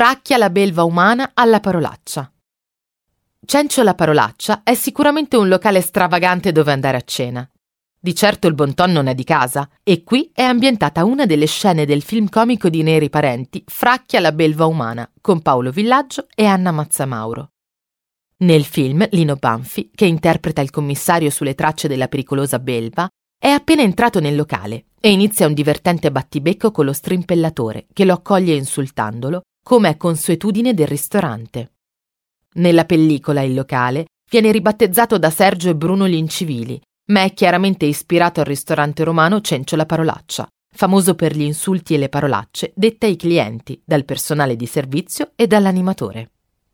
Fracchia la belva umana alla parolaccia. Cencio la parolaccia è sicuramente un locale stravagante dove andare a cena. Di certo il Bonton non è di casa e qui è ambientata una delle scene del film comico di Neri Parenti Fracchia la belva umana con Paolo Villaggio e Anna Mazzamauro. Nel film Lino Banfi, che interpreta il commissario sulle tracce della pericolosa belva, è appena entrato nel locale e inizia un divertente battibecco con lo strimpellatore che lo accoglie insultandolo, come è consuetudine del ristorante. Nella pellicola il locale viene ribattezzato da Sergio e Bruno gli incivili, ma è chiaramente ispirato al ristorante romano Cencio la Parolaccia, famoso per gli insulti e le parolacce dette ai clienti, dal personale di servizio e dall'animatore.